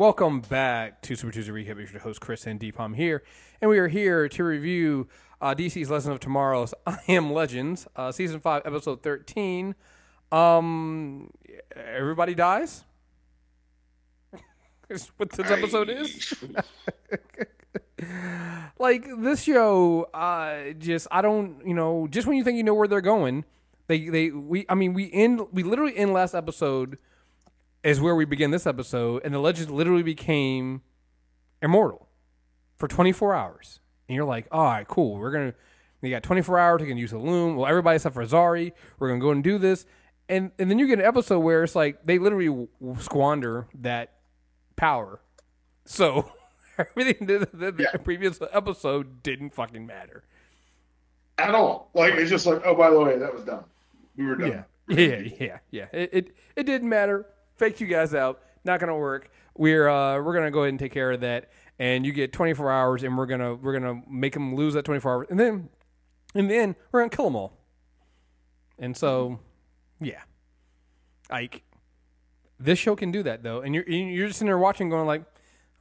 Welcome back to Super Tuesday Recap. It's your host Chris and Deepalm here, and we are here to review uh, DC's Legends of Tomorrow's I Am Legends, uh, season five, episode thirteen. Um, everybody dies. Is what this episode is. like this show, uh, just I don't, you know, just when you think you know where they're going, they they we I mean we end we literally end last episode is where we begin this episode, and the legend literally became immortal for 24 hours. And you're like, all right, cool. We're gonna we got 24 hours. We can use the loom. Well, everybody except for Zari, we're gonna go and do this. And and then you get an episode where it's like they literally w- squander that power. So everything that the, the Yeah. previous episode didn't fucking matter. at all. Like it's just like, oh, by the way, that was done. We were done. Yeah, yeah, yeah, yeah. It, it it didn't matter. Faked you guys out. Not gonna work. We're uh we're gonna go ahead and take care of that. And you get 24 hours, and we're gonna we're gonna make them lose that 24 hours, and then and then we're gonna kill them all. And so, yeah, like this show can do that though. And you're you're just sitting there watching, going like,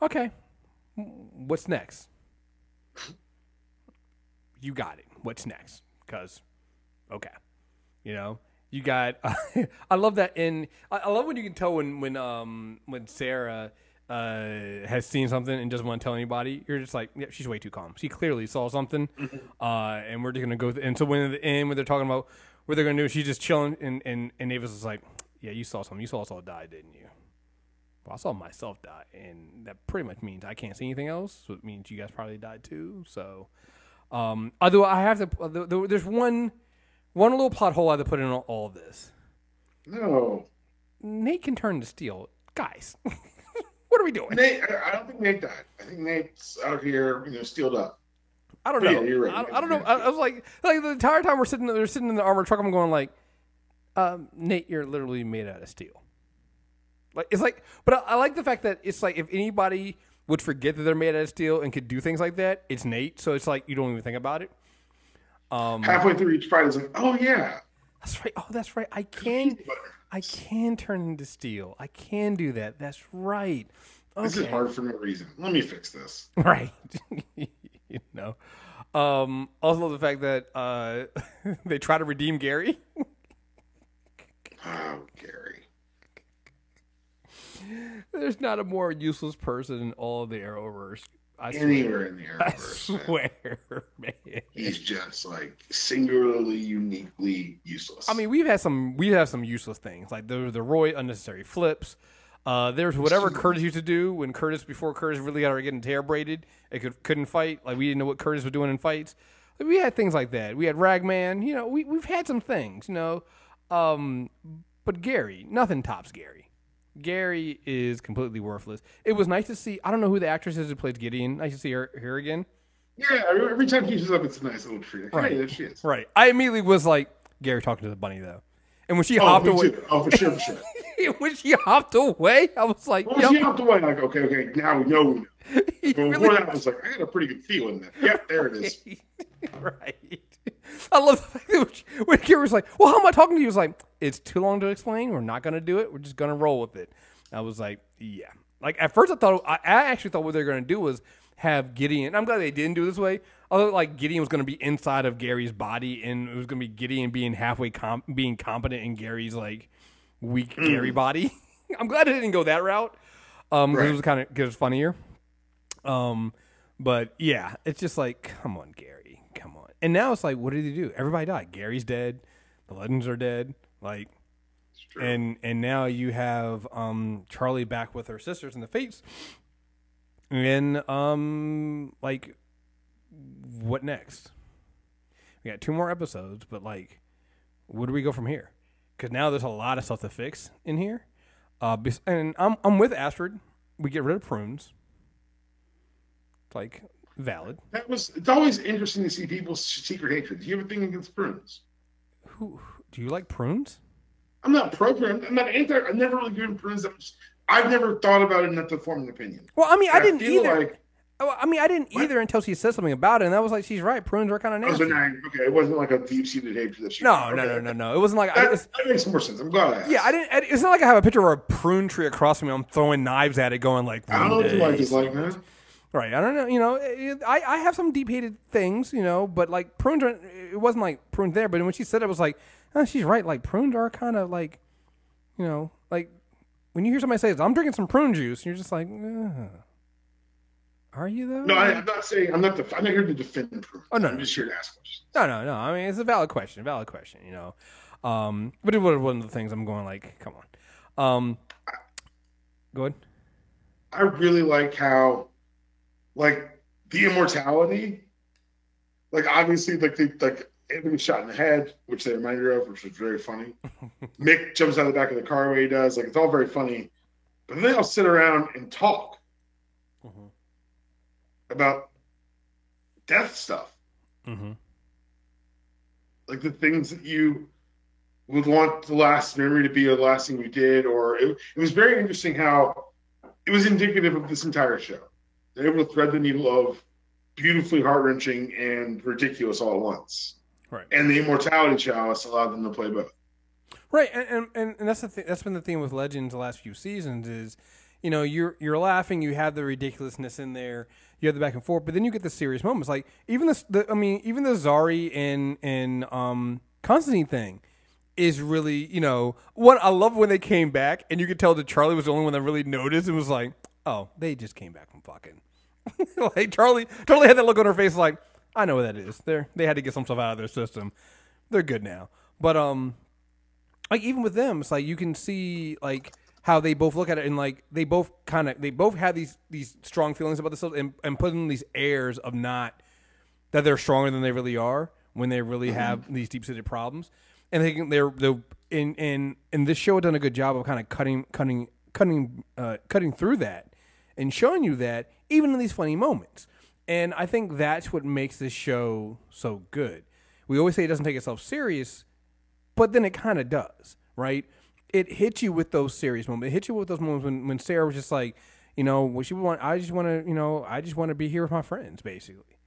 okay, what's next? You got it. What's next? Because okay, you know you got. I love that in. I, love when you can tell when when um when Sarah uh has seen something and doesn't want to tell anybody. You're just like, yeah, she's way too calm. She clearly saw something, uh, and we're just gonna go. Th- and so when at the end when they're talking about what they're gonna do, she's just chilling, and and and Ava is like, yeah, you saw something. You saw us all die, didn't you? Well, I saw myself die, and that pretty much means I can't see anything else. So it means you guys probably died too. So, um, although I have to, there- there's one, one little plot hole I have to put in all, of this. No, Nate can turn to steel, guys. what are we doing? Nate. I don't think Nate died. I think Nate's out here, you know, steeled up. I don't Yeah, know. you're right. I, don't- I don't know. I, I was like, like the entire time we're sitting, they're sitting in the armored truck. I'm going like, um, Nate, you're literally made out of steel. Like it's like, but I, I like the fact that it's like if anybody would forget that they're made out of steel and could do things like that, it's Nate. So it's like you don't even think about it. Um, Halfway through each fight, it's like, oh yeah, that's right. Oh, that's right. I can, I can turn into steel. I can do that. That's right. this is hard for no reason. Let me fix this. Right. you know. Um, also love the fact that uh, they try to redeem Gary. Oh, Gary. There's not a more useless person in all of the Arrowverse. I swear. Anywhere in the I Arrowverse, man. swear, man. he's just like singularly, uniquely useless. I mean, we've had some we have had some useless things like the the Roy unnecessary flips. Uh, there's whatever Curtis used to do when Curtis before Curtis really got getting tear braided, it could couldn't fight. Like we didn't know what Curtis was doing in fights. We had things like that. We had Ragman. You know, we we've had some things. You know, um, but Gary, nothing tops Gary. Gary is completely worthless. It was nice to see. I don't know who the actress is who plays Gideon. Nice to see her here again. yeah, every time he shows up, it's a nice little treat. Like, Right. Hey, there she is. Right. I immediately was like Gary talking to the bunny though, and when she Oh, hopped away. too. Oh, for sure, for sure. when she hopped away, I was like, Well, yep. she hopped away. Like, okay, okay, now we know. we know. But really- before that, I was like, I had a pretty good feeling that. Yep, there it is. right. I love the fact that when, when was like, "Well, how am I talking to you?" He was like, "It's too long to explain. We're not going to do it. We're just going to roll with it." I was like, "Yeah." Like at first, I thought I, I actually thought what they were going to do was have Gideon. I'm glad they didn't do it this way. Although, like Gideon was going to be inside of Gary's body, and it was going to be Gideon being halfway com- being competent in Gary's like weak Gary body. I'm glad it didn't go that route. Um, 'cause it was kind of because funnier. Um, but yeah, it's just like, come on, Gary, come on. And now it's like, what did he do? Everybody died. Gary's dead. The legends are dead. Like, and and now you have um Charlie back with her sisters in the Fates. And um, like, what next? We got two more episodes, but like, where do we go from here? Because now there's a lot of stuff to fix in here. Uh, and I'm I'm with Astrid. We get rid of prunes. It's like valid. That was. It's always interesting to see people's secret hatred. Do you have a thing against prunes? Who do you like prunes? I'm not programmed. I'm not anti. I've never really given prunes. I've never thought about it enough to form an opinion. Well, I mean, I didn't either. Like, I mean, I didn't either until she said something about it, and that was like, she's right. Prunes are kind of I nasty. Okay, it wasn't like a deep seated that she. No, okay. no, no, no, no. It wasn't like I, That, it's, that makes more sense. I'm glad I asked. yeah, I didn't. It's not like I have a picture of a prune tree across from me. I'm throwing knives at it, going like, I don't know what you "Prune like days." like, man. Right. I don't know. You know, it, I, I have some deep hated things, you know, but like prunes are, it wasn't like prunes there. But when she said it, I was like, oh, she's right. Like prunes are kind of like, you know, like when you hear somebody say, I'm drinking some prune juice, and you're just like, "Ugh." are you though? No, I, I'm not saying I'm not. Def- I'm not here to defend Prune. Oh, no, I'm no. just here to ask questions. no, no, no. I mean, it's a valid question. Valid question, you know. Um, but it was one of the things I'm going like, come on. Um, go ahead. I really like how, like the immortality, like obviously like the like Anthony shot in the head, which they reminded her of, which was very funny. Mick jumps out of the back of the car the way he does, like it's all very funny. But then they all sit around and talk Mhm. about death stuff, Mm-hmm. like the things that you would want the last memory to be the last thing you did, or it, it was very interesting how it was indicative of this entire show. They're able to thread the needle of beautifully heart wrenching and ridiculous all at once. Right. And the immortality chalice allowed them to play both. Right, and and, and, that's the th- that's been the theme with Legends the last few seasons is, you know, you're you're laughing, you have the ridiculousness in there, you have the back and forth, but then you get the serious moments. Like even this, the I mean, even the Zari and and um Constantine thing is really, you know, what I love when they came back and you could tell that Charlie was the only one that really noticed and was like, oh, they just came back from fucking. like Charlie, Charlie had that look on her face, like I know what that is. They they had to get some stuff out of their system. They're good now, but um like even with them, it's like you can see like how they both look at it and like they both kind of they both have these these strong feelings about themselves and, and put in these airs of not that they're stronger than they really are when they really have these deep seated problems. And they can, they're they in in in this show done a good job of kind of cutting cutting cutting uh, cutting through that and showing you that even in these funny moments. And I think that's what makes this show so good. We always say it doesn't take itself serious, but then it kind of does, right? It hits you with those serious moments. It hits you with those moments when, when Sarah was just like, you know, what she want. I just want to, you know, I just want to be here with my friends, basically.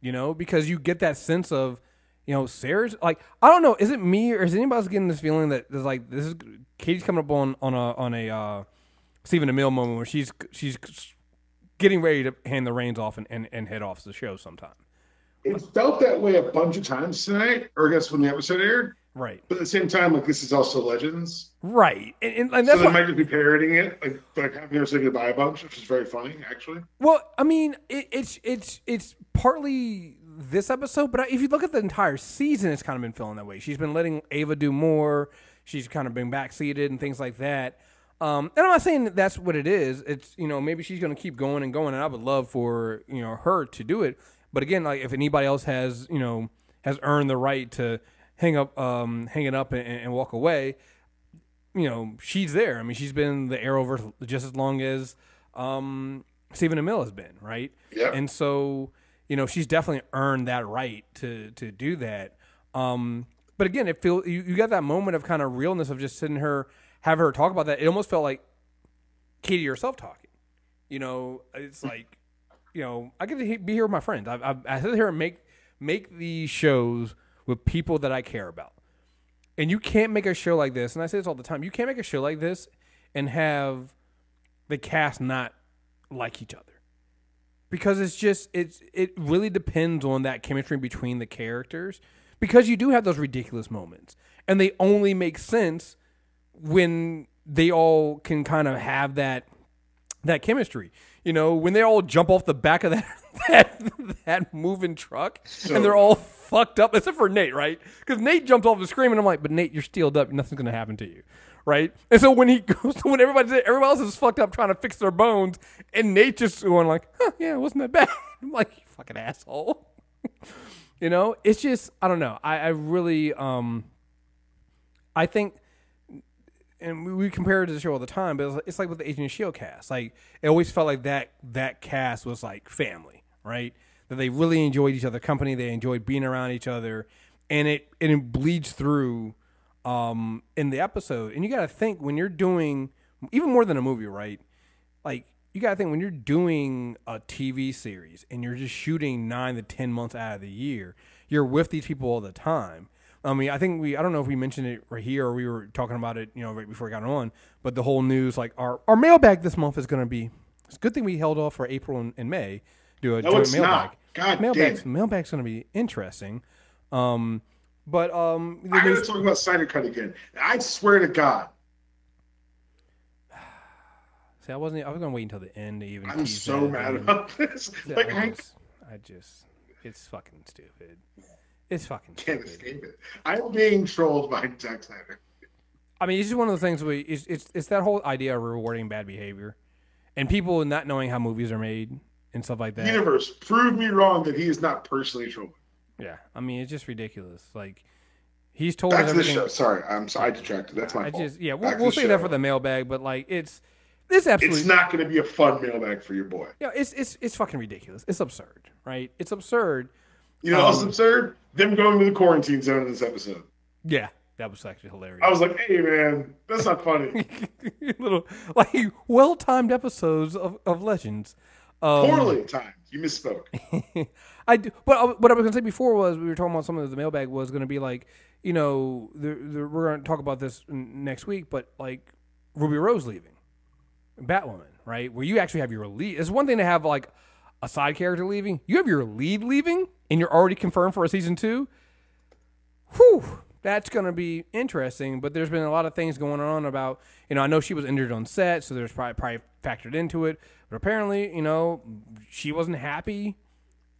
You know, because you get that sense of, you know, Sarah's like, I don't know, is it me or is anybody else getting this feeling that there's like this is Caity's coming up on on a on a uh, Stephen Amell moment where she's she's getting ready to hand the reins off and, and, and head off the show sometime. It felt that way a bunch of times tonight, or I guess when the episode aired. Right. But at the same time, like this is also Legends, Right. And, and, and so they might just be parroting it, like like having her say goodbye a bunch, which is very funny, actually. Well, I mean, it, it's it's it's partly this episode, but if you look at the entire season, it's kind of been feeling that way. She's been letting Ava do more. She's kind of been backseated and things like that. Um, and I'm not saying that that's what it is. It's you know maybe she's going to keep going and going, and I would love for you know her to do it. But again, like if anybody else has you know has earned the right to hang up, um, hang it up and, and walk away, you know, she's there. I mean, she's been the Arrowverse just as long as um, Stephen Amell has been, right? Yeah. And so, you know, she's definitely earned that right to to do that. Um, but again, it feel you, you got that moment of kind of realness of just sitting her, have her talk about that. It almost felt like Caity herself talking. You know, it's hmm. like, you know, I get to be here with my friends. I, I, I sit here and make make these shows with people that I care about. And you can't make a show like this, and I say this all the time. You can't make a show like this and have the cast not like each other because it's just it's it really depends on that chemistry between the characters because you do have those ridiculous moments and they only make sense when they all can kind of have that that chemistry. You know, when they all jump off the back of that that that moving truck and they're all fucked up, except for Nate, right? Because Nate jumps off the screen and I'm like, but Nate, you're steeled up. Nothing's gonna happen to you, right? And so when he goes, so when everybody's everybody else is fucked up trying to fix their bones, and Nate just going like, huh, yeah, it wasn't that bad. I'm like, you fucking asshole. you know, it's just I don't know. I, I really um I think and we, we compare it to the show all the time, but it's like, it's like with the Agent of Shield cast. Like it always felt like that that cast was like family, right? That they really enjoyed each other company, they enjoyed being around each other, and it and it bleeds through um, in the episode. And you got to think when you're doing even more than a movie, right? Like you got to think when you're doing a TV series and you're just shooting nine to ten months out of the year, you're with these people all the time. I mean, I think we, I don't know if we mentioned it right here or we were talking about it, you know, right before we got on, but the whole news, like our, our mailbag this month is going to be, it's a good thing we held off for April and, and May, do a No, joint it's mailbag. not. God mailbag's, damn it. mailbag's going to be interesting. Um, but, um, I gotta talk about Snyder Cut again. I swear to God, see, I wasn't, I was going to wait until the end to even I'm so mad about this. Like, I I just, I just, it's fucking stupid. It's fucking can't stupid. escape it. I'm being trolled by Zack Snyder. I mean, it's just one of the things we it's, it's it's that whole idea of rewarding bad behavior, and people not knowing how movies are made and stuff like that. Universe, prove me wrong that he is not personally trolling. Yeah, I mean, it's just ridiculous. Like he's told Back us to the show. Sorry, I'm sorry I detracted. That's my I fault. just yeah, we'll, we'll say that for the mailbag, but like it's this absolutely It's not going to be a fun mailbag for your boy. yeah, it's it's it's fucking ridiculous. It's absurd, right? It's absurd. You know what's Um, absurd? Them going to the quarantine zone in this episode. Yeah, that was actually hilarious. I was like, hey, man, that's not funny. little like well timed episodes of, of Legends. Um, Poorly timed. You misspoke. I do, but what I was gonna say before was we were talking about some of the mailbag was gonna be like you know the, the, we're gonna talk about this n- next week, but like Ruby Rose leaving, Batwoman, right? Where you actually have your lead. It's one thing to have like a side character leaving. You have your lead leaving, and you're already confirmed for a season two. Whew, that's gonna be interesting. But there's been a lot of things going on about you know I know she was injured on set, so there's probably probably factored into it. But apparently, you know, she wasn't happy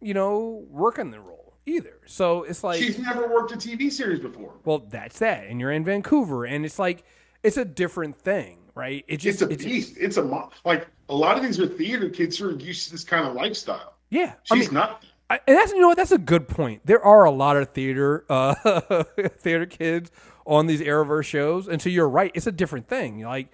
you know, working the role either. So it's like, She's never worked a TV series before. well, that's that, and you're in Vancouver, and it's like, it's a different thing, right? It just, It's a beast. It's a like a lot of these are theater kids who are used to this kind of lifestyle. yeah. I She's mean, not. I, and that's you know that's a good point. There are a lot of theater, uh, theater kids on these Arrowverse shows, and so you're right. It's a different thing. Like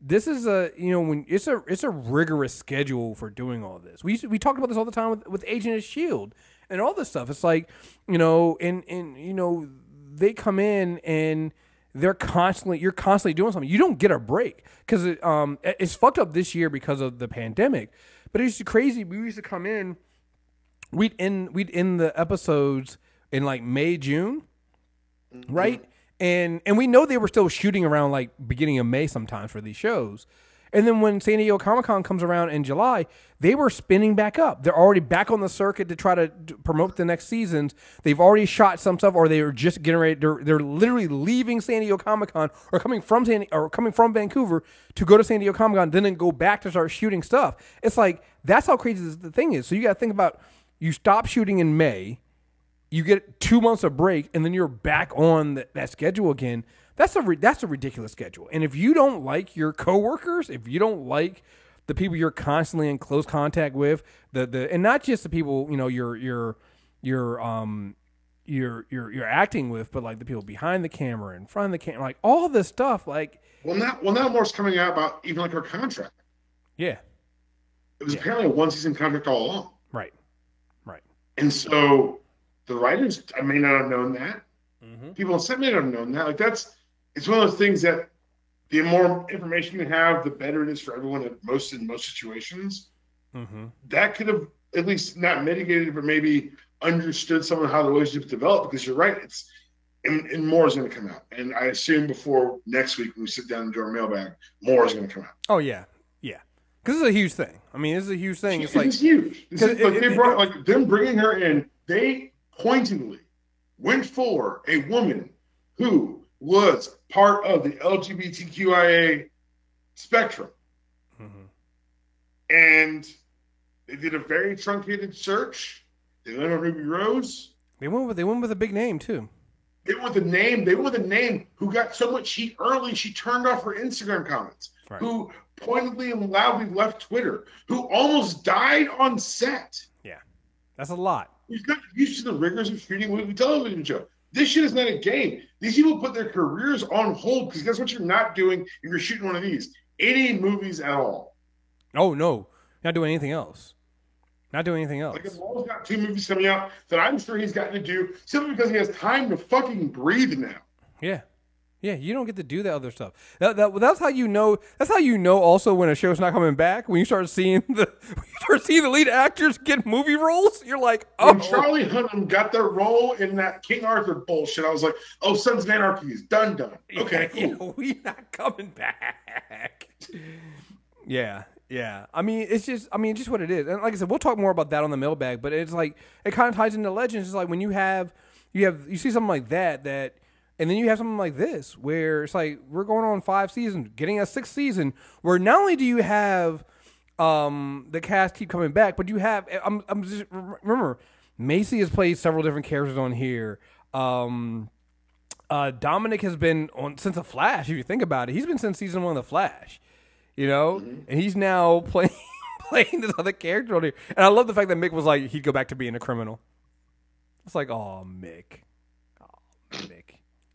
this is a you know when it's a it's a rigorous schedule for doing all this. We we talked about this all the time with, with Agent of Shield and all this stuff. It's like you know and and you know they come in and they're constantly you're constantly doing something. You don't get a break because it, um it's fucked up this year because of the pandemic. But it's crazy. We used to come in we'd end we'd end the episodes in like May June, mm-hmm. right? And and we know they were still shooting around like beginning of May sometimes for these shows. And then when San Diego Comic Con comes around in July, they were spinning back up. They're already back on the circuit to try to d- promote the next seasons. They've already shot some stuff, or they were just getting ready. They're, they're literally leaving San Diego Comic Con, or coming from San, or coming from Vancouver to go to San Diego Comic Con, then then go back to start shooting stuff. It's like that's how crazy the thing is. So you got to think about you stop shooting in May, you get two months of break, and then you're back on th- that schedule again. That's a that's a ridiculous schedule. And if you don't like your coworkers, if you don't like the people you're constantly in close contact with, the the and not just the people you know you're you're you're um you're you're you're acting with, but like the people behind the camera, in front of the camera, like all this stuff. Like Well, now, well, now more's coming out about even like her contract. yeah, It was apparently a one season contract all along. right. And so the writers, I may not have known that. Mm-hmm. People set may not have known that. Like that's, it's one of those things that the more information you have, the better it is for everyone at most in most situations. Mm-hmm. That could have at least not mitigated, but maybe understood some of how the relationship developed. Because you're right, it's and, and more is going to come out. And I assume before next week when we sit down and do our mailbag, more is going to come out. Oh yeah. Because it's a huge thing. I mean, it's a huge thing. It's like it's huge. Is, like it- they it- brought like them bringing her in. They pointedly went for a woman who was part of the LGBTQIA spectrum, mm-hmm. and they did a very truncated search. They went on Ruby Rose. they went with they went with a big name too. They went with a name. They went with a name who got so much heat early. She turned off her Instagram comments. Right. Who pointedly and loudly left Twitter. Who almost died on set. Yeah, that's a lot. He's not used to the rigors of shooting a movie television show. This shit is not a game. These people put their careers on hold because guess what you're not doing if you're shooting one of these? Any movies at all. Oh no, not doing anything else. Not doing anything else. Like if Lowell's got two movies coming out that I'm sure he's gotten to do simply because he has time to fucking breathe now. Yeah, Yeah, you don't get to do that other stuff. That, that that's how you know. That's how you know. Also, when a show's not coming back, when you start seeing the when you start seeing the lead actors get movie roles, you're like, oh. When Charlie Hunnam got their role in that King Arthur bullshit, I was like, oh, Sons of Anarchy is done, done. Okay, yeah, cool. yeah, we not coming back. yeah, yeah. I mean, it's just, I mean, just what it is. And like I said, we'll talk more about that on the mailbag. But it's like it kind of ties into legends. It's like when you have, you have, you see something like that, that, and then you have something like this where it's like we're going on five seasons, getting a sixth season, where not only do you have um the cast keep coming back, but you have, I'm, I'm just remember, Macy has played several different characters on here. Um, uh, Dominic has been on since the Flash. If you think about it, he's been since season one of the Flash. You know, and he's now playing playing this other character on here. And I love the fact that Mick was like he'd go back to being a criminal. It's like, oh, Mick, oh, Mick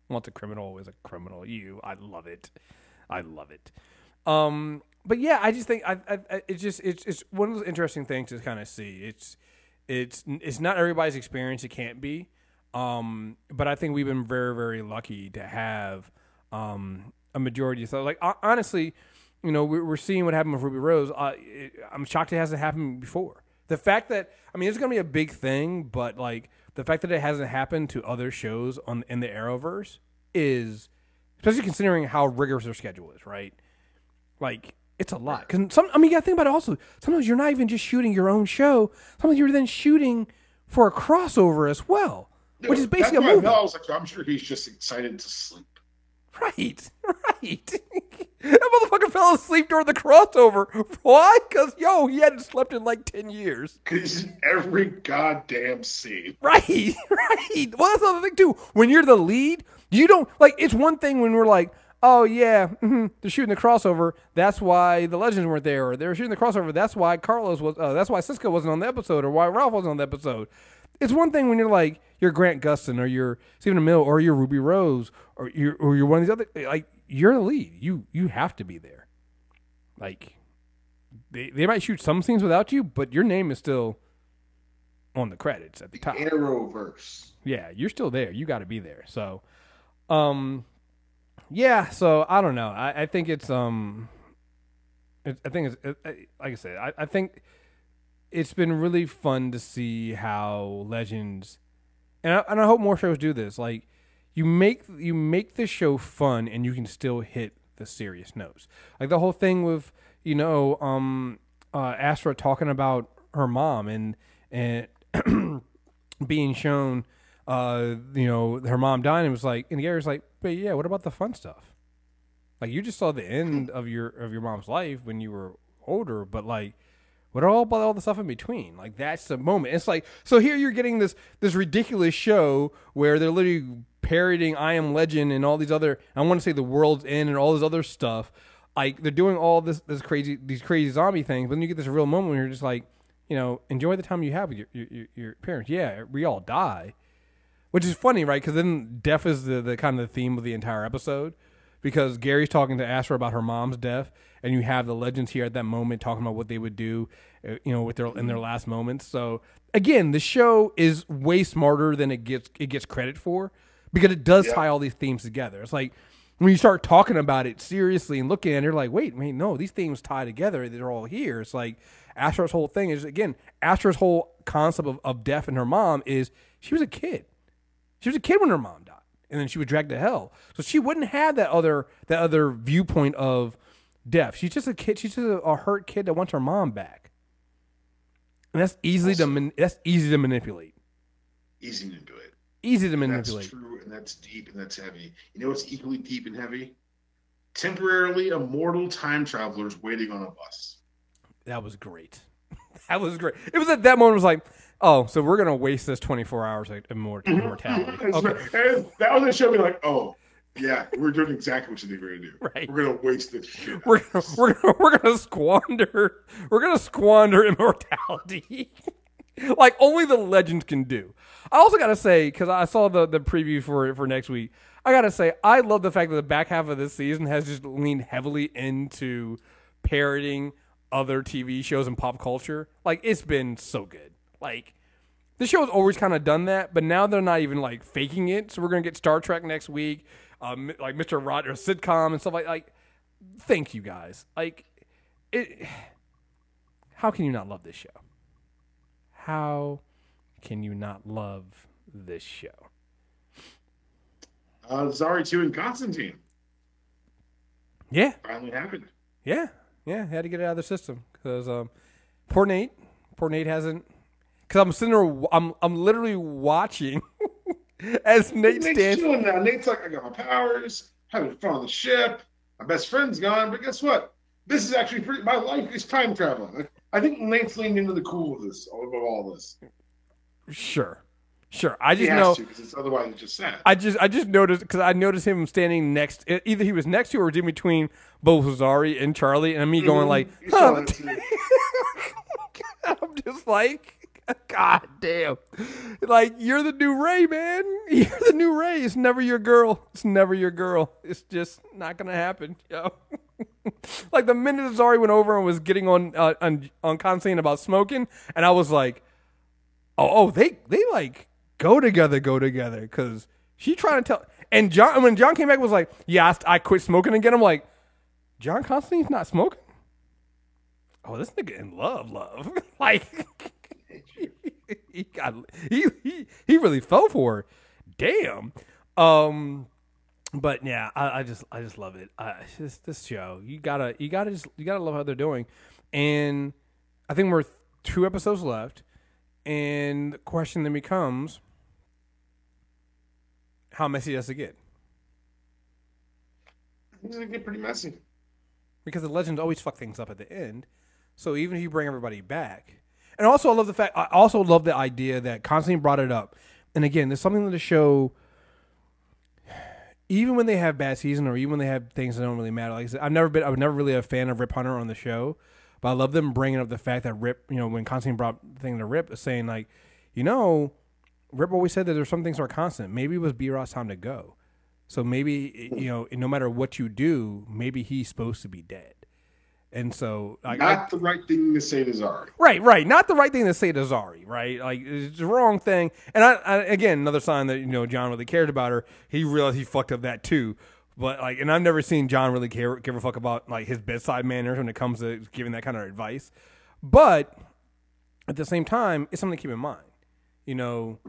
wants a criminal always a criminal. You, I love it. I love it. Um, but yeah, I just think I, I, I it's just it's it's one of those interesting things to kind of see. It's it's it's not everybody's experience. It can't be. Um, but I think we've been very very lucky to have um a majority. So like honestly, you know, we're, seeing what happened with Ruby Rose. I'm shocked it hasn't happened before. The fact that I mean, it's going to be a big thing, but like the fact that it hasn't happened to other shows on in the Arrowverse is, especially considering how rigorous their schedule is, right? Like it's a lot. Because some, I mean, you got to think about it. Also, sometimes you're not even just shooting your own show. Sometimes you're then shooting for a crossover as well, which is basically a movie. I was like, I'm sure he's just excited to sleep. Right, right. That motherfucker fell asleep during the crossover. Why? Because yo, he hadn't slept in like ten years. Because every goddamn scene. Right, right. Well, that's another thing too. When you're the lead, you don't like. It's one thing when we're like, oh yeah, hmm they're shooting the crossover. That's why the legends weren't there, or they're shooting the crossover. That's why Carlos was. Uh, that's why Cisco wasn't on the episode, or why Ralph wasn't on the episode. It's one thing when you're like you're Grant Gustin, or you're Stephen Amell, or you're Ruby Rose, or you're or you're one of these other like you're the lead. You you have to be there. Like they they might shoot some scenes without you, but your name is still on the credits at the top. Arrowverse. Yeah, you're still there. You got to be there. So, um, yeah. So I don't know. I, I think it's um, it, I think it's it, it- like I said. I, I think it's been really fun to see how Legends, and I, and I hope more shows do this. Like you make you make the show fun, and you can still hit the serious notes. Like the whole thing with you know um, uh, Astra talking about her mom and and being shown, uh, you know, her mom dying, and was like, and Gary's like, but yeah, what about the fun stuff? Like you just saw the end of your of your mom's life when you were older, but like, what all about all the stuff in between? Like that's the moment. It's like so here you're getting this this ridiculous show where they're literally parodying I Am Legend and all these other I want to say the World's End and all this other stuff. Like they're doing all this this crazy these crazy zombie things, but then you get this real moment where you're just like, you know, enjoy the time you have with your your, your, parents. Yeah, we all die, which is funny, right? Because then death is the, the kind of the theme of the entire episode. Because Gary's talking to Astra about her mom's death, and you have the legends here at that moment talking about what they would do, uh, you know, with their in their last moments. So again, the show is way smarter than it gets it gets credit for because it does Yeah. tie all these themes together. It's like when you start talking about it seriously and looking at it, you're like, wait, wait, no, these themes tie together. They're all here. It's like Astra's whole thing is again, Astra's whole concept of, of death and her mom is she was a kid. She was a kid when her mom died, and then she was dragged to hell. So she wouldn't have that other that other viewpoint of death. She's just a kid. She's just a, a hurt kid that wants her mom back, and that's easily to man, that's easy to manipulate. Easy to do it. Easy to manipulate. That's true, and that's deep, and that's heavy. You know what's equally deep and heavy? Temporarily immortal time travelers waiting on a bus. That was great. that was great. It was at that moment. It was like, oh, so we're gonna waste this twenty four hours of immort- mm-hmm. immortality. Okay. And that was gonna show. me like, oh, yeah, we're doing exactly what you think we're gonna do. Right. We're gonna waste this shit. we're gonna, we're gonna we're gonna squander we're gonna squander immortality like only the legends can do. I also gotta say because I saw the the preview for for next week. I gotta say I love the fact that the back half of this season has just leaned heavily into parroting other TV shows and pop culture. Like it's been so good. Like the show has always kind of done that, but now they're not even like faking it. So we're gonna get Star Trek next week, um, like Mr. Rogers sitcom and stuff like like. Thank you guys. Like it. How can you not love this show? How can you not love this show? Uh, Zari 2 and Constantine Yeah, finally happened. yeah, yeah. Had to get it out of the system because um, poor Nate, poor Nate hasn't. Because I'm sitting there, I'm I'm literally watching as Nate Nate's stands. chilling now. Nate's like, I got my powers, having fun on the ship. My best friend's gone, but guess what? This is actually pretty. My life is time traveling. I think Nate's leaned into the cool of this, of all this. Sure, sure. I just know. because it's otherwise it's just sad. I just I just noticed because I noticed him standing next. Either he was next to or in between both Zari and Charlie, and me going mm-hmm. like, huh. I'm just like, God damn. Like, you're the new Ray, man. You're the new Ray. It's never your girl. It's never your girl. It's just not going to happen, yo. like, the minute Zari went over and was getting on, uh, on, on Constantine about smoking, and I was like, oh, oh, they, they like go together, go together. Cause she trying to tell, and John, when John came back, was like, yeah, I, I quit smoking again. I'm like, John Constantine's not smoking? Oh, this nigga in love, love. like he got he, he he really fell for her. Damn. Um but yeah, I, I just I just love it. I it's just this show. You gotta you gotta just you gotta love how they're doing. And I think we're two episodes left. And the question then becomes how messy does it get? It's gonna get pretty messy. because the legends always fuck things up at the end. So even if you bring everybody back, and also I love the fact, I also love the idea that Constantine brought it up. And again, there's something that the show, even when they have bad season or even when they have things that don't really matter. Like I said, I've never been, I was never really a fan of Rip Hunter on the show, but I love them bringing up the fact that Rip, you know, when Constantine brought thing to Rip, saying like, you know, Rip always said that there's some things are constant. Maybe it was Behrad's time to go. So maybe you know, no matter what you do, maybe he's supposed to be dead. And so, like, I, Not the right thing to say to Zari. right, right, not the right thing to say to Zari, right? Like it's the wrong thing. And I, I again, another sign that you know John really cared about her. He realized he fucked up that too. But like, and I've never seen John really care give a fuck about like his bedside manners when it comes to giving that kind of advice. But at the same time, it's something to keep in mind. You know,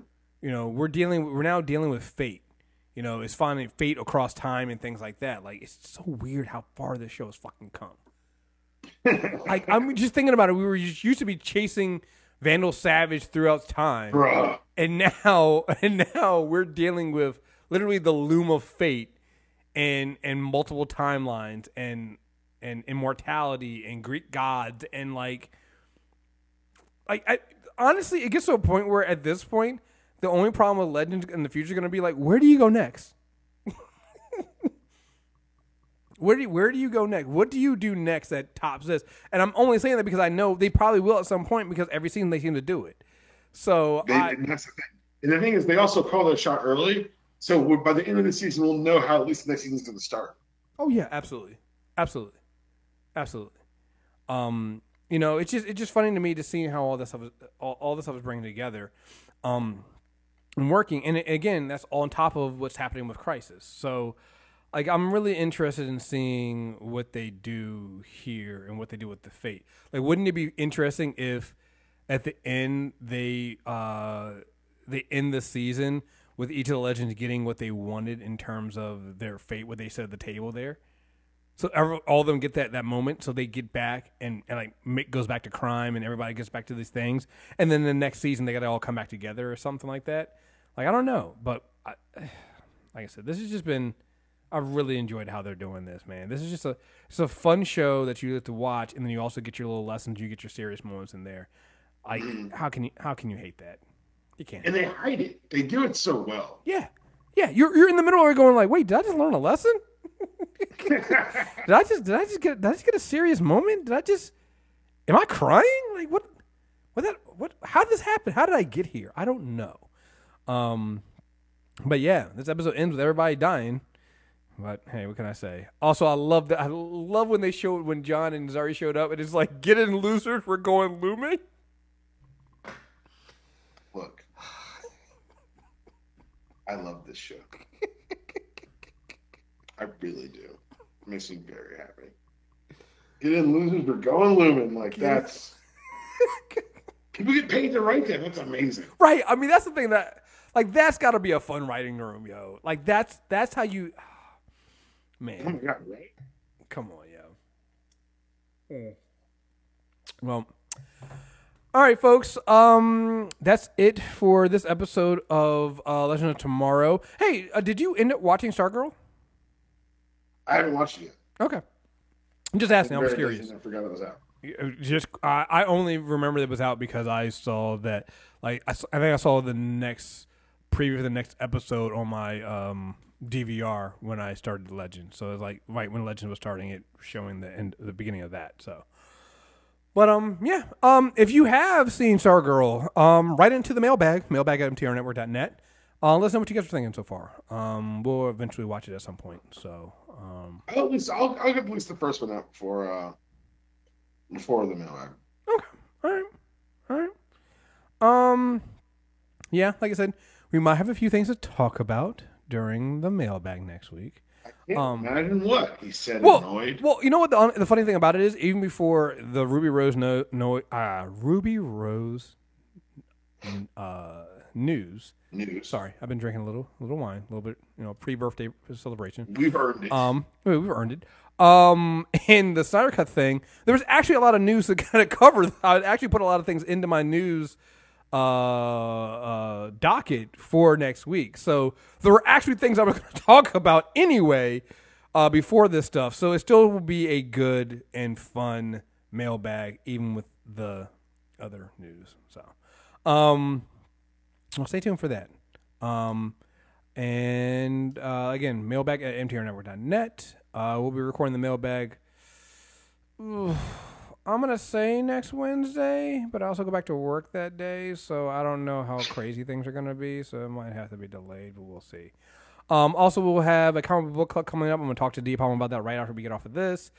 you know, we're dealing, we're now dealing with fate. You know, it's finding fate across time and things like that. Like, it's so weird how far this show has fucking come. Like, I'm just thinking about it. We were just used to be chasing Vandal Savage throughout time, Bruh. and now, and now we're dealing with literally the loom of fate and and multiple timelines and and immortality and Greek gods and like like I honestly it gets to a point where at this point the only problem with legends in the future is going to be like where do you go next where do you, where do you go next what do you do next that tops this and i'm only saying that because i know they probably will at some point because every season they seem to do it so They, I, and that's the thing. And the thing is, they also call their shot early. So we're, by the end of the season, we'll know how at least the next season's going to start. Oh yeah, absolutely, absolutely, absolutely. Um, you know, it's just it's just funny to me to see how all this stuff is, all, all this stuff is bringing together, um, and working. And again, that's all on top of what's happening with Crisis. So, like, I'm really interested in seeing what they do here and what they do with the Fate. Like, wouldn't it be interesting if at the end they uh they end the season with each of the legends getting what they wanted in terms of their fate, what they said at the table there. So all of them get that that moment, so they get back and, and like Mick goes back to crime, and everybody gets back to these things, and then the next season they got to all come back together or something like that. Like I don't know, but I, like I said, this has just been. I've really enjoyed how they're doing this, man. This is just a it's a fun show that you get to watch, and then you also get your little lessons. You get your serious moments in there. Like how can you how can you hate that? You can't. And they hide it. They do it so well. Yeah, yeah. You're you're in the middle of it going like, wait, did I just learn a lesson? did I just did I just get did I just get a serious moment? Did I just am I crying? Like what? What that? What? How did this happen? How did I get here? I don't know. Um, but yeah, this episode ends with everybody dying. But hey, what can I say? Also, I love that. I love when they showed when John and Zari showed up, and it's like, "Get in, losers! We're going looming." Look, I love this show. I really do. It makes me very happy. Get in, losers. We're going looming. Like that's people get paid to write that. That's amazing. Right. I mean, that's the thing that like that's got to be a fun writing room, yo. Like that's that's how you, Oh my man. god, right? Come on, yo. Well, all right, folks. Um, that's it for this episode of uh, Legend of Tomorrow. Hey, uh, did you end up watching Stargirl? I haven't watched it yet. Okay. I'm just asking. I was Very curious. I forgot it was out. Uh, Just I, I only remember that it was out because I saw that like I think I saw the next preview for the next episode on my um DVR when I started Legend. So it was like right when Legend was starting, it showing the end, the beginning of that. So, but um yeah um if you have seen Stargirl, um write into the mailbag mailbag at mtrnetwork.net. Uh, let us know what you guys are thinking so far. Um, we'll eventually watch it at some point. So, um, I'll at least I'll, I'll get at least the first one out before uh before the mailbag. Okay. All right. All right. Um, yeah, like I said, we might have a few things to talk about during the mailbag next week. I can't Um, imagine what he said. Well, annoyed. well, you know what the the funny thing about it is, even before the Ruby Rose no no uh Ruby Rose uh news. News. Sorry, I've been drinking a little a little wine, a little bit, you know, pre birthday celebration. We've earned it. Um, we- we've earned it. Um, in the Snyder Cut thing, there was actually a lot of news that kind of covered. I actually put a lot of things into my news uh, uh, docket for next week. So there were actually things I was going to talk about anyway uh, before this stuff. So it still will be a good and fun mailbag, even with the other news. So, um, well, stay tuned for that. Um, and uh, again, mailbag at mtrnetwork.net. Uh, we'll be recording the mailbag. Ooh, I'm gonna say next Wednesday, but I also go back to work that day, so I don't know how crazy things are gonna be. So it might have to be delayed, but we'll see. Um, also, we'll have a comic book club coming up. I'm gonna talk to Deepalm about that right after we get off of this.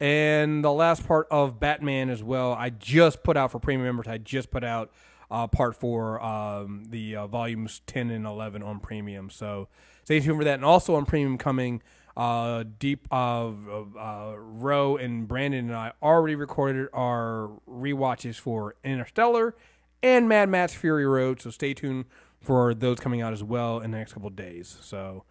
And the last part of Batman as well. I just put out for premium members. I just put out uh, part four, um, the uh, volumes 10 and 11 on premium. So stay tuned for that. And also on premium coming, uh, Deep uh, uh, Roe and Brandon and I already recorded our rewatches for Interstellar and Mad Max Fury Road. So stay tuned for those coming out as well in the next couple days. So,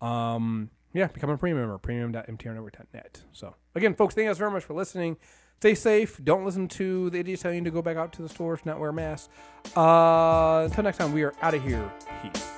um, yeah, become a premium member, premium.mtrnetwork.net. So, again, folks, thank you guys very much for listening. Stay safe. Don't listen to the idiots telling you to go back out to the stores, not wear masks. Uh, until next time, we are out of here. Peace.